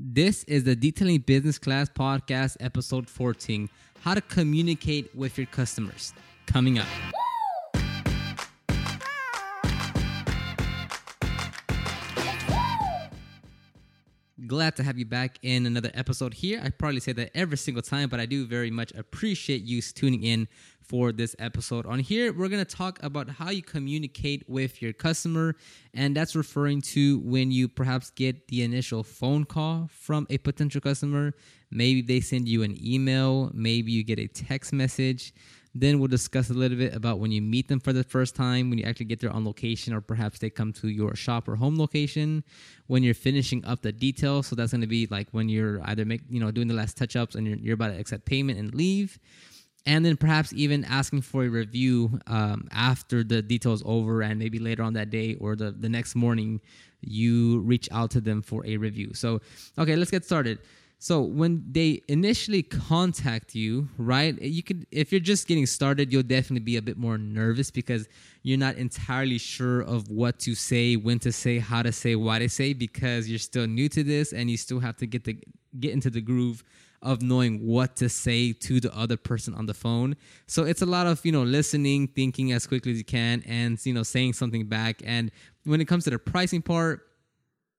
This is the Detailing Business Class Podcast, episode 14 How to Communicate with Your Customers. Coming up. Glad to have you back in another episode here. I probably say that every single time, but I do very much appreciate you tuning in for this episode. On here, we're going to talk about how you communicate with your customer, and that's referring to when you perhaps get the initial phone call from a potential customer. Maybe they send you an email, maybe you get a text message. Then we'll discuss a little bit about when you meet them for the first time, when you actually get there on location, or perhaps they come to your shop or home location. When you're finishing up the details, so that's going to be like when you're either make you know doing the last touch ups and you're, you're about to accept payment and leave and then perhaps even asking for a review um, after the details over and maybe later on that day or the, the next morning you reach out to them for a review so okay let's get started so when they initially contact you, right? You could if you're just getting started, you'll definitely be a bit more nervous because you're not entirely sure of what to say, when to say, how to say, why to say because you're still new to this and you still have to get the get into the groove of knowing what to say to the other person on the phone. So it's a lot of, you know, listening, thinking as quickly as you can and, you know, saying something back. And when it comes to the pricing part,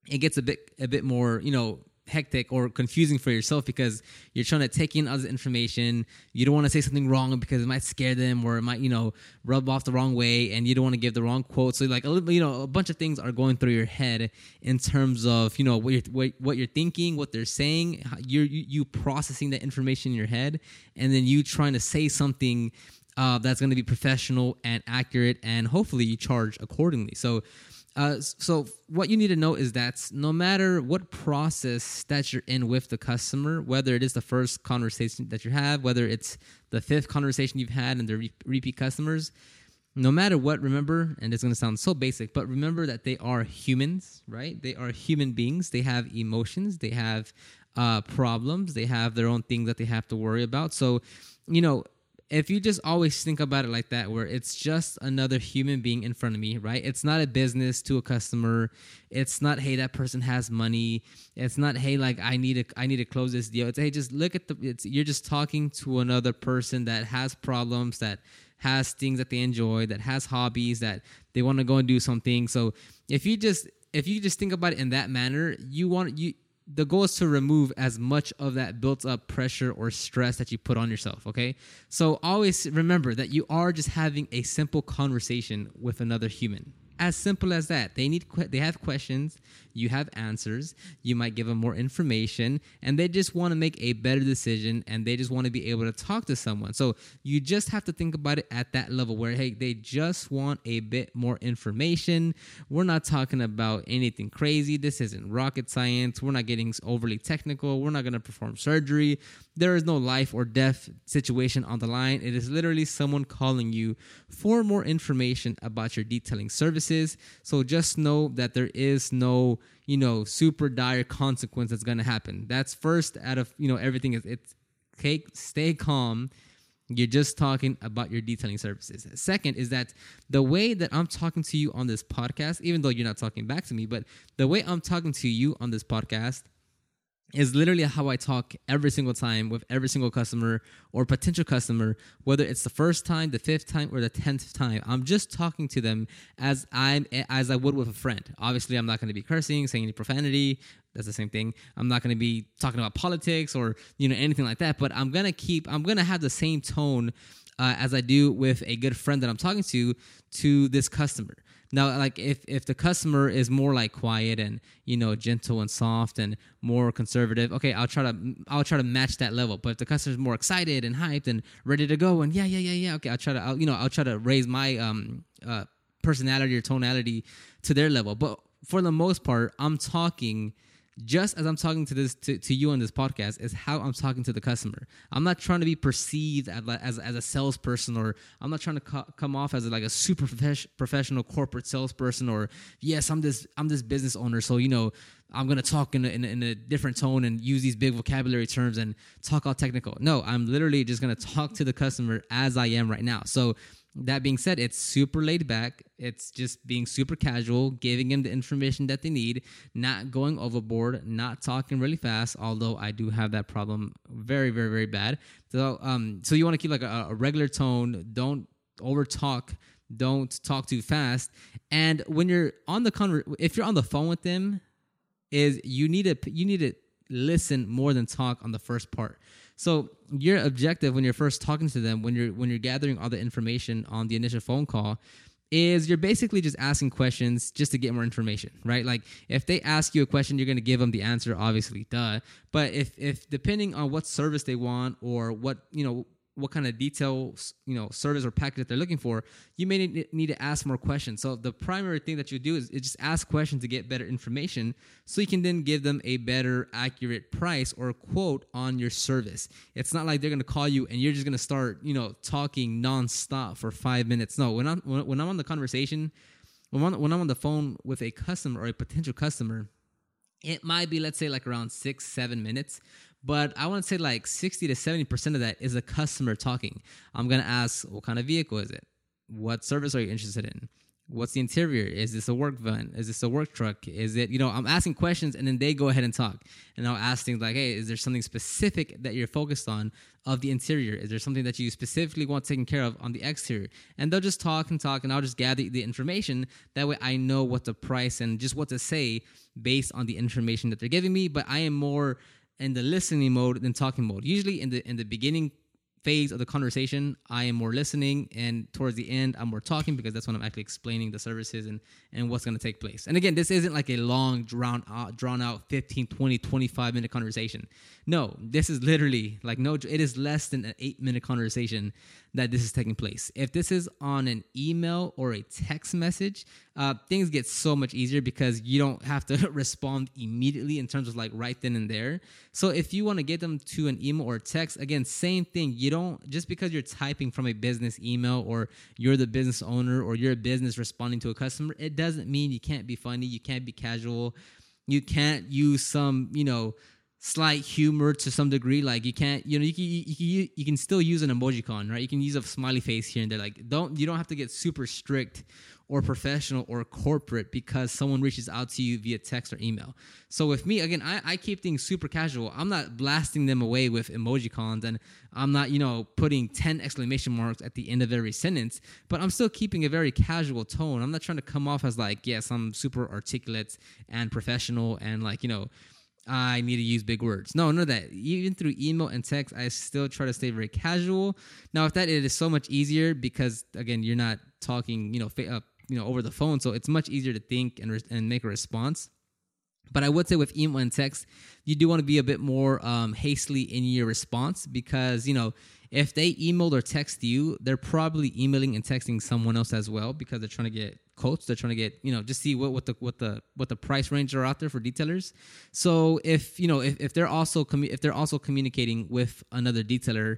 it gets a bit a bit more, you know, hectic or confusing for yourself because you're trying to take in other information. You don't want to say something wrong because it might scare them or it might, you know, rub off the wrong way and you don't want to give the wrong quote. So like a little, you know, a bunch of things are going through your head in terms of, you know, what you're, what, you're thinking, what they're saying, you're, you, you processing that information in your head and then you trying to say something uh, that's going to be professional and accurate and hopefully you charge accordingly. So, uh, so what you need to know is that no matter what process that you're in with the customer, whether it is the first conversation that you have, whether it's the fifth conversation you've had and the re- repeat customers, no matter what, remember, and it's going to sound so basic, but remember that they are humans, right? They are human beings. They have emotions. They have uh, problems. They have their own things that they have to worry about. So, you know, if you just always think about it like that where it's just another human being in front of me right? It's not a business to a customer. It's not hey that person has money. It's not hey like i need to i need to close this deal. It's hey just look at the it's you're just talking to another person that has problems that has things that they enjoy that has hobbies that they want to go and do something. So if you just if you just think about it in that manner you want you the goal is to remove as much of that built up pressure or stress that you put on yourself, okay? So always remember that you are just having a simple conversation with another human. As simple as that. They need they have questions, you have answers, you might give them more information, and they just want to make a better decision and they just want to be able to talk to someone. So you just have to think about it at that level where hey, they just want a bit more information. We're not talking about anything crazy. This isn't rocket science. We're not getting overly technical. We're not going to perform surgery. There is no life or death situation on the line. It is literally someone calling you for more information about your detailing services. So just know that there is no, you know, super dire consequence that's going to happen. That's first out of, you know, everything is it's okay, stay calm. You're just talking about your detailing services. Second is that the way that I'm talking to you on this podcast, even though you're not talking back to me, but the way I'm talking to you on this podcast is literally how I talk every single time with every single customer or potential customer, whether it's the first time, the fifth time, or the tenth time. I'm just talking to them as I'm as I would with a friend. Obviously, I'm not going to be cursing, saying any profanity. That's the same thing. I'm not going to be talking about politics or you know anything like that. But I'm gonna keep. I'm gonna have the same tone uh, as I do with a good friend that I'm talking to to this customer. Now, like if if the customer is more like quiet and you know gentle and soft and more conservative, okay, I'll try to I'll try to match that level. But if the customer is more excited and hyped and ready to go and yeah yeah yeah yeah, okay, I'll try to I'll, you know I'll try to raise my um uh, personality or tonality to their level. But for the most part, I'm talking just as I'm talking to this to, to you on this podcast is how I'm talking to the customer. I'm not trying to be perceived as as, as a salesperson or I'm not trying to co- come off as like a super prof- professional corporate salesperson or yes I'm this I'm this business owner so you know I'm gonna talk in a, in a, in a different tone and use these big vocabulary terms and talk all technical. No, I'm literally just gonna talk to the customer as I am right now. So that being said, it's super laid back. It's just being super casual, giving them the information that they need, not going overboard, not talking really fast. Although I do have that problem, very, very, very bad. So, um, so you want to keep like a, a regular tone. Don't over talk. Don't talk too fast. And when you're on the con, if you're on the phone with them, is you need to you need to listen more than talk on the first part. So your objective when you're first talking to them, when you're when you're gathering all the information on the initial phone call, is you're basically just asking questions just to get more information, right? Like if they ask you a question, you're going to give them the answer, obviously, duh. But if if depending on what service they want or what you know what kind of details you know service or package that they're looking for you may need to ask more questions. So the primary thing that you do is, is, just ask questions to get better information so you can then give them a better accurate price or quote on your service. It's not like they're going to call you and you're just going to start you know talking nonstop for five minutes. No when i'm when i'm on the conversation when I'm, when I'm on the phone with a customer or a potential customer it might be let's say like around six seven minutes but I want to say like 60 to 70% of that is a customer talking. I'm going to ask, what kind of vehicle is it? What service are you interested in? What's the interior? Is this a work van? Is this a work truck? Is it, you know, I'm asking questions and then they go ahead and talk. And I'll ask things like, hey, is there something specific that you're focused on of the interior? Is there something that you specifically want taken care of on the exterior? And they'll just talk and talk and I'll just gather the information. That way I know what to price and just what to say based on the information that they're giving me. But I am more in the listening mode than talking mode. Usually in the in the beginning phase of the conversation, I am more listening, and towards the end, I'm more talking because that's when I'm actually explaining the services and, and what's going to take place. And again, this isn't like a long, drawn out, drawn out 15, 20, 25 minute conversation. No, this is literally like no, it is less than an eight minute conversation that this is taking place. If this is on an email or a text message, uh, things get so much easier because you don't have to respond immediately in terms of like right then and there. So if you want to get them to an email or text, again, same thing. You don't just because you're typing from a business email or you're the business owner or you're a business responding to a customer, it doesn't mean you can't be funny, you can't be casual, you can't use some, you know, slight humor to some degree. Like you can't, you know, you can you, you, you can still use an emoji con, right? You can use a smiley face here and there. Like don't you don't have to get super strict or professional or corporate because someone reaches out to you via text or email. So with me, again, I, I keep things super casual. I'm not blasting them away with emoji cons and I'm not, you know, putting 10 exclamation marks at the end of every sentence, but I'm still keeping a very casual tone. I'm not trying to come off as like, yes, I'm super articulate and professional and like, you know, I need to use big words. No, no, that. Even through email and text, I still try to stay very casual. Now, with that it is so much easier because again, you're not talking, you know, fa- uh, you know, over the phone, so it's much easier to think and re- and make a response. But I would say with email and text, you do want to be a bit more um, hastily in your response because you know if they emailed or text you, they're probably emailing and texting someone else as well because they're trying to get quotes. They're trying to get you know just see what, what the what the what the price range are out there for detailers. So if you know if, if they're also commu- if they're also communicating with another detailer,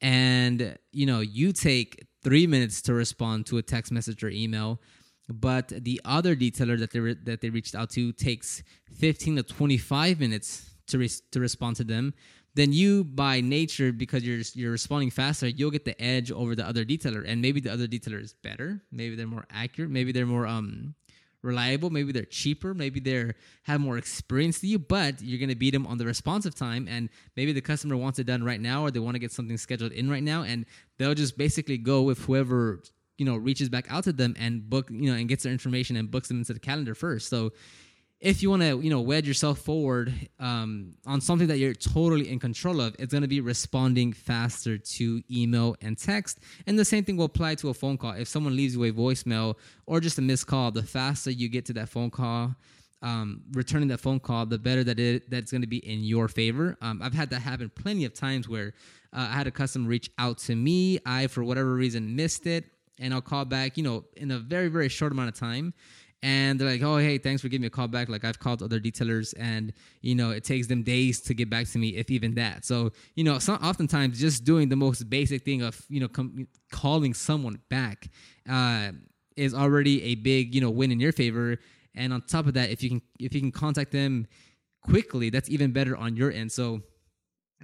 and you know you take three minutes to respond to a text message or email, but the other detailer that they re- that they reached out to takes fifteen to twenty five minutes to re- to respond to them then you by nature because you're you're responding faster you'll get the edge over the other detailer. And maybe the other detailer is better. Maybe they're more accurate. Maybe they're more um reliable. Maybe they're cheaper. Maybe they're have more experience than you but you're going to beat them on the responsive time. And maybe the customer wants it done right now or they want to get something scheduled in right now and they'll just basically go with whoever you know reaches back out to them and book you know and gets their information and books them into the calendar first. So if you want to you know wedge yourself forward um, on something that you're totally in control of it's going to be responding faster to email and text. And the same thing will apply to a phone call. If someone leaves you a voicemail or just a missed call the faster you get to that phone call um, returning that phone call the better that it that's going to be in your favor. Um, i've had that happen plenty of times where uh, i had a customer reach out to me. I for whatever reason missed it and i'll call back you know in a very very short amount of time and they're like, "Oh, hey, thanks for giving me a call back." Like I've called other detailers, and you know, it takes them days to get back to me, if even that. So you know, some, oftentimes just doing the most basic thing of you know com- calling someone back uh, is already a big you know win in your favor. And on top of that, if you can if you can contact them quickly, that's even better on your end. So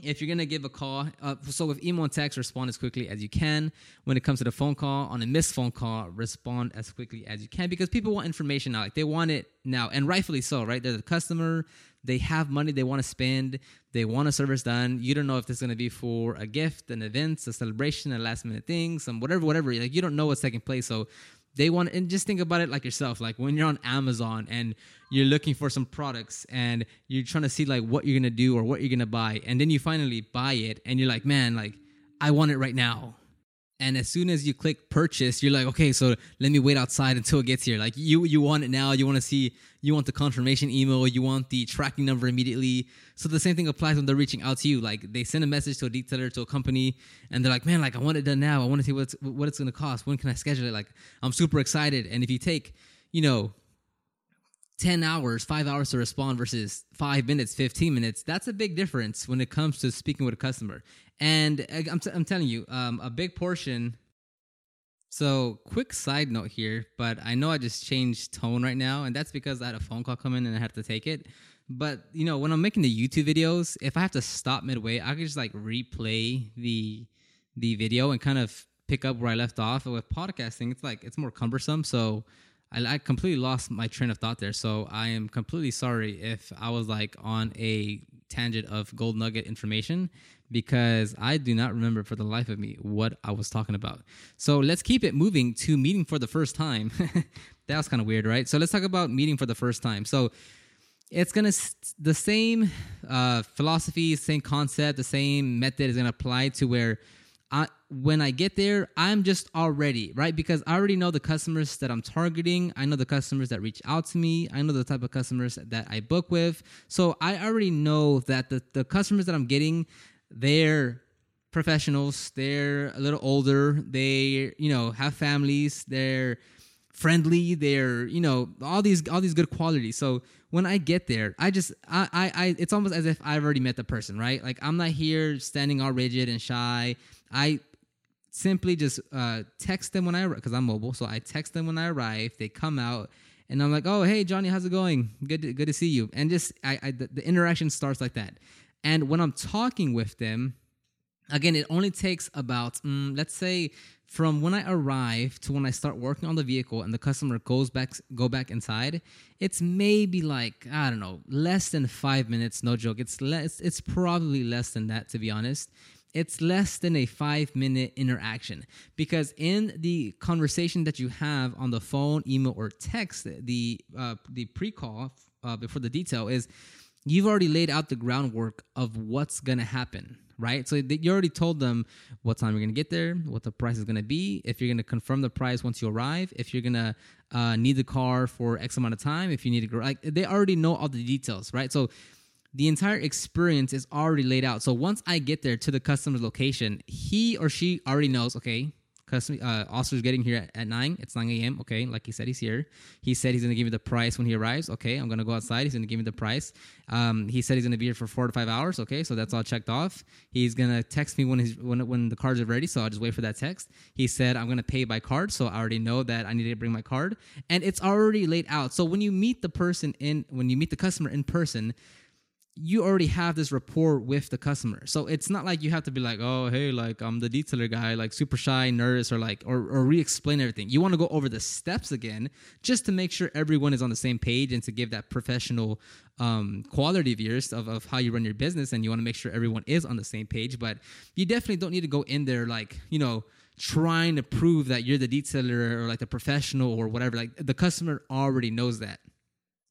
if you're gonna give a call, uh, so with email and text, respond as quickly as you can. When it comes to the phone call, on a missed phone call, respond as quickly as you can because people want information now. Like they want it now, and rightfully so, right? They're the customer. They have money they want to spend. They want a service done. You don't know if this is gonna be for a gift, an event, a celebration, a last minute thing, some whatever, whatever. Like you don't know what's taking place, so they want and just think about it like yourself like when you're on amazon and you're looking for some products and you're trying to see like what you're gonna do or what you're gonna buy and then you finally buy it and you're like man like i want it right now and as soon as you click purchase you're like okay so let me wait outside until it gets here. Like you you want it now. You want to see you want the confirmation email. You want the tracking number immediately. So the same thing applies when they're reaching out to you. Like they send a message to a detailer to a company and they're like man like i want it done now. I want to see what's what it's going to cost. When can i schedule it? Like i'm super excited. And if you take you know 10 hours, five hours to respond versus five minutes, 15 minutes, that's a big difference when it comes to speaking with a customer. And I'm, t- I'm telling you, um, a big portion. So, quick side note here, but I know I just changed tone right now, and that's because I had a phone call come in and I had to take it. But, you know, when I'm making the YouTube videos, if I have to stop midway, I can just like replay the the video and kind of pick up where I left off. And with podcasting, it's like it's more cumbersome. So, I, I completely lost my train of thought there. So I am completely sorry if I was like on a tangent of gold nugget information because I do not remember for the life of me what I was talking about. So let's keep it moving to meeting for the first time. that was kind of weird, right? So let's talk about meeting for the first time. So it's gonna the same uh, philosophy, same concept, the same method is gonna apply to where I, when I get there, I'm just already right because I already know the customers that I'm targeting. I know the customers that reach out to me. I know the type of customers that I book with. So I already know that the, the customers that I'm getting, they're professionals. They're a little older. They, you know, have families. They're friendly. They're, you know, all these all these good qualities. So when I get there, I just I, I I it's almost as if I've already met the person, right? Like I'm not here standing all rigid and shy. I simply just uh, text them when I because I'm mobile, so I text them when I arrive. They come out, and I'm like, "Oh, hey, Johnny, how's it going? Good, to, good to see you." And just I, I the, the interaction starts like that. And when I'm talking with them, again, it only takes about mm, let's say from when I arrive to when I start working on the vehicle and the customer goes back go back inside, it's maybe like I don't know, less than five minutes. No joke. It's less. It's probably less than that, to be honest it's less than a five minute interaction because in the conversation that you have on the phone, email, or text, the uh, the pre call uh, before the detail is you've already laid out the groundwork of what's gonna happen, right? So you already told them what time you're gonna get there, what the price is gonna be, if you're gonna confirm the price once you arrive, if you're gonna uh, need the car for X amount of time, if you need to like they already know all the details, right? So the entire experience is already laid out. So once I get there to the customer's location, he or she already knows, okay, customer uh, officer's getting here at, at 9. It's 9 a.m. Okay, like he said, he's here. He said he's to give me the price when he arrives. Okay, I'm to go outside. He's to give me the price. Um, he said he's to be here for four to five hours. Okay, so that's all checked off. He's to text me when, he's, when, when the cards are ready, so I'll just wait for that text. He said I'm to pay by card, so I already know that I need to bring my card. And it's already laid out. So when you meet the person in, when you meet the customer in person, you already have this rapport with the customer. So it's not like you have to be like, oh, hey, like I'm the detailer guy, like super shy, nervous, or like, or, or re explain everything. You want to go over the steps again just to make sure everyone is on the same page and to give that professional um, quality of yours of, of how you run your business. And you want to make sure everyone is on the same page. But you definitely don't need to go in there like, you know, trying to prove that you're the detailer or like the professional or whatever. Like the customer already knows that.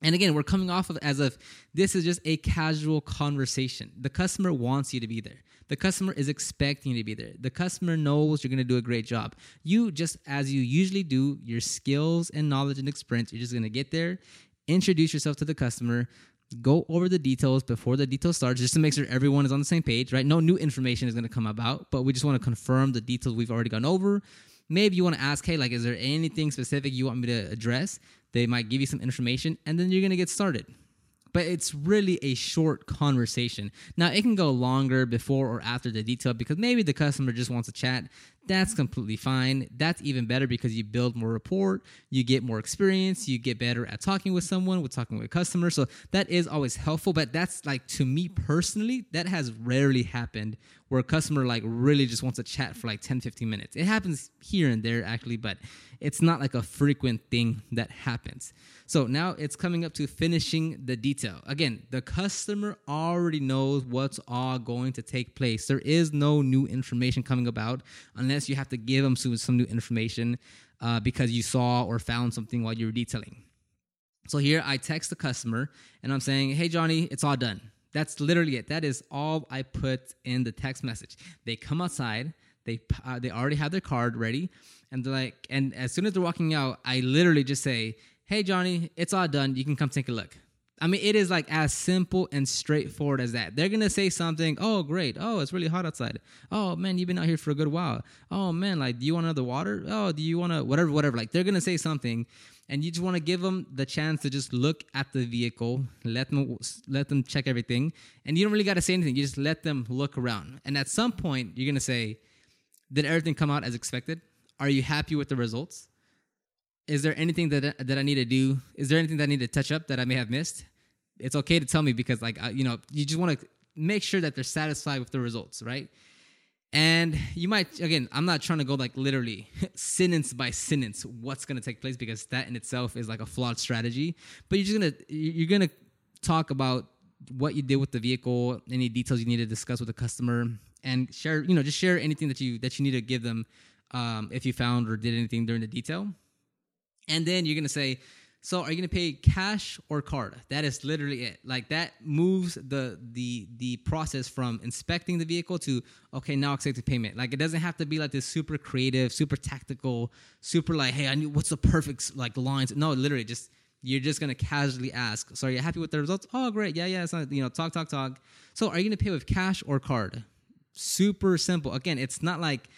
And again, we're coming off of as if this is just a casual conversation. The customer wants you to be there. The customer is expecting you to be there. The customer knows you're going to do a great job. You just, as you usually do, your skills and knowledge and experience, you're just going to get there, introduce yourself to the customer, go over the details before the details starts, just to make sure everyone is on the same page, right? No new information is going to come about, but we just want to confirm the details we've already gone over. Maybe you want to ask, hey, like, is there anything specific you want me to address? They might give you some information, and then you're gonna get started. but it's really a short conversation. Now, it can go longer before or after the detail because maybe the customer just wants to chat. That's completely fine. That's even better because you build more rapport, you get more experience, you get better at talking with someone, with talking with a customer. So that is always helpful. But that's like to me personally, that has rarely happened where a customer like really just wants to chat for like 10, 15 minutes. It happens here and there actually, but it's not like a frequent thing that happens. So now it's coming up to finishing the detail. Again, the customer already knows what's all going to take place. There is no new information coming about unless you have to give them some, some new information uh, because you saw or found something while you were detailing. So here I text the customer and I'm saying, hey, Johnny, it's all done. That's literally it. That is all I put in the text message. They come outside. They uh, they already have their card ready, and they're like, and as soon as they're walking out, I literally just say, "Hey, Johnny, it's all done. You can come take a look." I mean, it is like as simple and straightforward as that. They're gonna say something. Oh, great. Oh, it's really hot outside. Oh man, you've been out here for a good while. Oh man, like, do you want another water? Oh, do you want to whatever, whatever. Like, they're gonna say something, and you just want to give them the chance to just look at the vehicle, let them let them check everything, and you don't really got to say anything. You just let them look around, and at some point, you're gonna say, "Did everything come out as expected? Are you happy with the results?" is there anything that that I need to do? Is there anything that I need to touch up that I may have missed? It's okay to tell me because like you know you just want to make sure that they're satisfied with the results, right? And you might again, I'm not trying to go like literally sentence by sentence what's going to take place because that in itself is like a flawed strategy. But you're just gonna you're gonna talk about what you did with the vehicle, any details you need to discuss with the customer, and share you know just share anything that you that you need to give them um, if you found or did anything during the detail and then you're gonna say, so are you gonna pay cash or card? That is literally it. Like that moves the the the process from inspecting the vehicle to okay now accepting payment. Like it doesn't have to be like this super creative, super tactical, super like hey I need what's the perfect like lines. No, literally just you're just gonna casually ask. So are you happy with the results? Oh great, yeah yeah. It's not you know talk talk talk. So are you gonna pay with cash or card? Super simple. Again, it's not like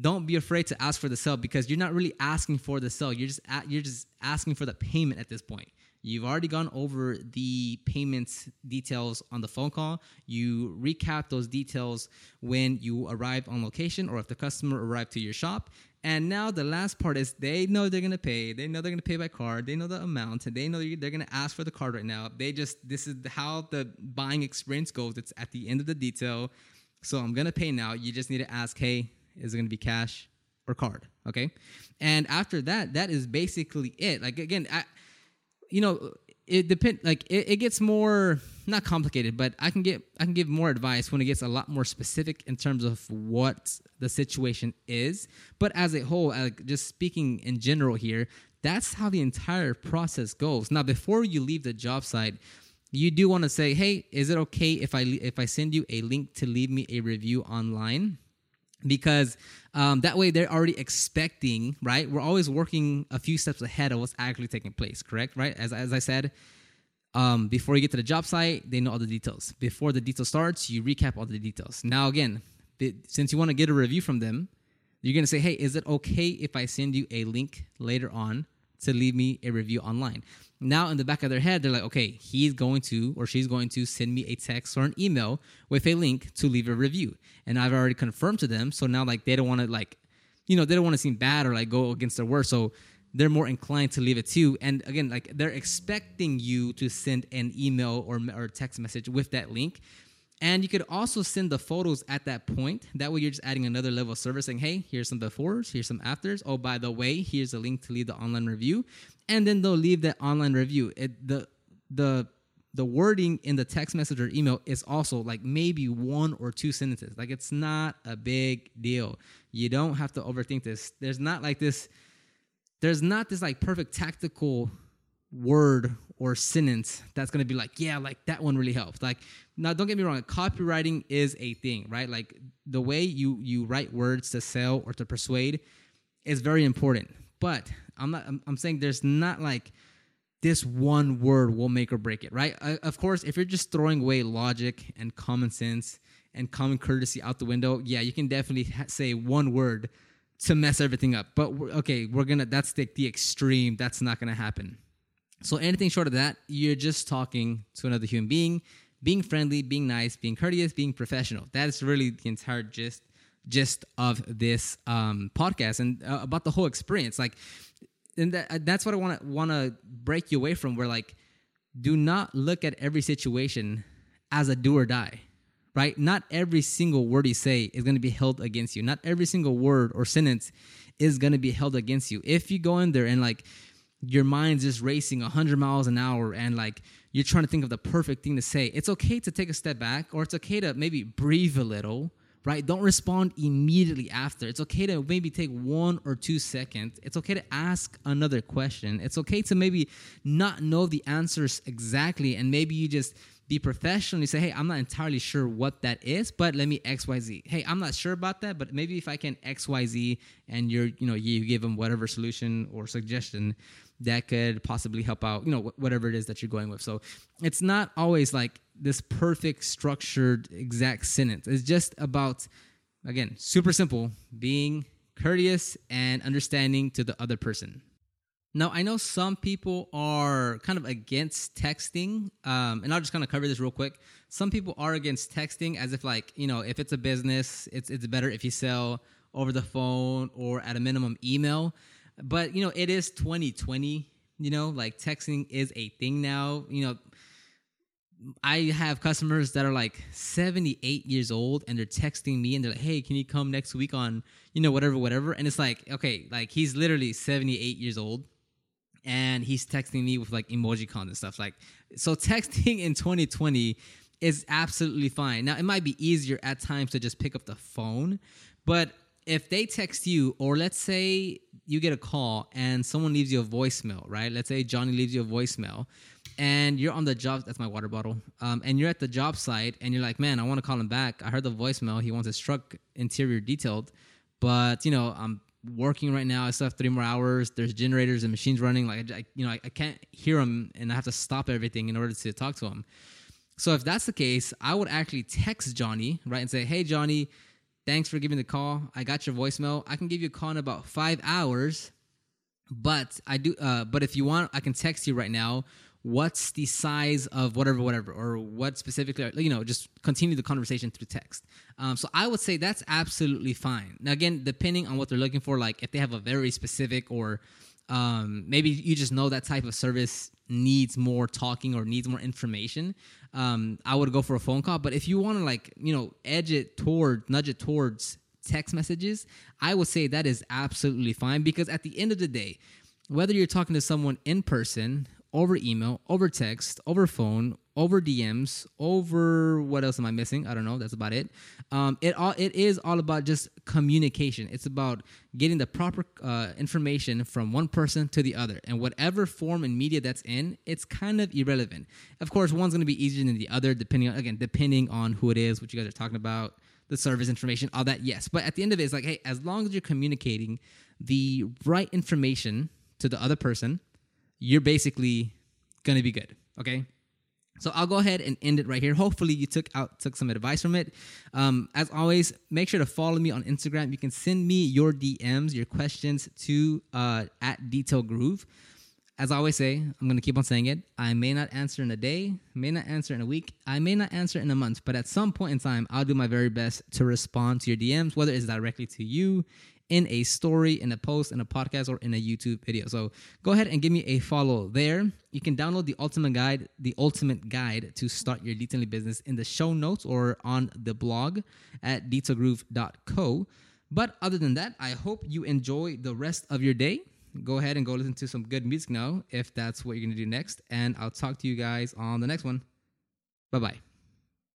don't be afraid to ask for the sale because you're not really asking for the sale. You're just you're just asking for the payment at this point. You've already gone over the payments details on the phone call. You recap those details when you arrive on location or if the customer arrived to your shop. And now the last part is they know they're gonna pay. They know they're gonna pay by card. They know the amount, they know they're gonna ask for the card right now. They just this is how the buying experience goes. It's at the end of the detail. So I'm gonna pay now. You just need to ask, hey, is it going to be cash or card? Okay. And after that, that is basically it. Like, again, I, you know, it depend like it, it, gets more not complicated but i can get i can give more advice when it gets a lot more specific in terms of what the situation is but as a whole like just speaking in general here that's how the entire process goes now before you leave the job site you do want to say hey is it okay if i if i send you a link to leave me a review online because um, that way they're already expecting right? We're always working a few steps ahead of what's actually taking place correct? Right? As, as i said um, before you get to the job site they know all the details. Before the detail starts you recap all the details. Now again since you want to get a review from them you're going to say hey is it okay if i send you a link later on to leave me a review online. Now, in the back of their head, they're like, okay, he's going to or she's going to send me a text or an email with a link to leave a review. And I've already confirmed to them. So now, like, they don't want to, like, you know, they don't want to seem bad or like go against their word. So they're more inclined to leave it too. And again, like, they're expecting you to send an email or, or text message with that link. And you could also send the photos at that point. That way, you're just adding another level of service saying, hey, here's some befores, here's some afters. Oh, by the way, here's a link to leave the online review. And then they'll leave that online review. It, the, the, the wording in the text message or email is also like maybe one or two sentences. Like it's not a big deal. You don't have to overthink this. There's not like this, there's not this like perfect tactical word or sentence that's going to be like yeah like that one really helps. Like now don't get me wrong copywriting is a thing right? Like the way you you write words to sell or to persuade is very important. But i'm not i'm, I'm saying there's not like this one word will make or break it right? Uh, of course if you're just throwing away logic and common sense and common courtesy out the window yeah you can definitely ha- say one word to mess everything up. But we're, okay we're gonna that's the, the extreme. That's not gonna happen So anything short of that, you're just talking to another human being, being friendly, being nice, being courteous, being professional. That is really the entire gist gist of this um, podcast and uh, about the whole experience. Like, and that, that's what I want to want to break you away from. Where like, do not look at every situation as a do or die right? Not every single word you say is going to be held against you. Not every single word or sentence is going to be held against you. If you go in there and like your mind's just racing 100 miles an hour and like you're trying to think of the perfect thing to say, it's okay to take a step back or it's okay to maybe breathe a little, right? Don't respond immediately after. It's okay to maybe take one or two seconds. It's okay to ask another question. It's okay to maybe not know the answers exactly and maybe you just be professional and say, hey, I'm not entirely sure what that is, but let me XYZ. Hey, I'm not sure about that, but maybe if I can XYZ and you're, you know, you give them whatever solution or suggestion that could possibly help out, you know, whatever it is that you're going with. So it's not always like this perfect structured exact sentence. It's just about, again, super simple, being courteous and understanding to the other person. Now, I know some people are kind of against texting, um, and I'll just kind of cover this real quick. Some people are against texting as if, like, you know, if it's a business, it's, it's better if you sell over the phone or at a minimum email. But, you know, it is 2020, you know, like texting is a thing now. You know, I have customers that are like 78 years old and they're texting me and they're like, hey, can you come next week on, you know, whatever, whatever. And it's like, okay, like he's literally 78 years old and he's texting me with like emoji cons and stuff like so texting in 2020 is absolutely fine now it might be easier at times to just pick up the phone but if they text you or let's say you get a call and someone leaves you a voicemail right let's say johnny leaves you a voicemail and you're on the job that's my water bottle um, and you're at the job site and you're like man i want to call him back i heard the voicemail he wants his truck interior detailed but you know i'm working right now. I still have three more hours. There's generators and machines running. Like, I, you know, I, I can't hear him, and I have to stop everything in order to talk to him. So if that's the case, I would actually text Johnny right and say, "Hey, Johnny, thanks for giving the call. I got your voicemail. I can give you a call in about five hours, but I do. Uh, but if you want, I can text you right now." what's the size of whatever whatever or what specifically you know just continue the conversation through text um, so i would say that's absolutely fine now again depending on what they're looking for like if they have a very specific or um, maybe you just know that type of service needs more talking or needs more information. Um, i would go for a phone call but if you want to like you know edge it toward nudge it towards text messages i would say that is absolutely fine because at the end of the day whether you're talking to someone in person over email, over text, over phone, over DMs, over what else am I missing? I don't know. That's about it. Um, it all it is all about just communication. It's about getting the proper uh, information from one person to the other, and whatever form and media that's in, it's kind of irrelevant. Of course, one's going to be easier than the other, depending on again, depending on who it is, what you guys are talking about, the service information, all that. Yes, but at the end of it, it's like, hey, as long as you're communicating the right information to the other person you're basically gonna be good. Okay. So I'll go ahead and end it right here. Hopefully you took out took some advice from it. Um, as always, make sure to follow me on Instagram. You can send me your DMs, your questions to uh, at Detail Groove. As I always say, I'm gonna keep on saying it. I may not answer in a day, may not answer in a week, I may not answer in a month, but at some point in time, I'll do my very best to respond to your DMs, whether it's directly to you, in a story, in a post, in a podcast, or in a YouTube video. So go ahead and give me a follow there. You can download the ultimate guide, the ultimate guide to start your detailing business in the show notes or on the blog at detailgroove.co. But other than that, I hope you enjoy the rest of your day. Go ahead and go listen to some good music now if that's what you're going to do next. And I'll talk to you guys on the next one. Bye bye.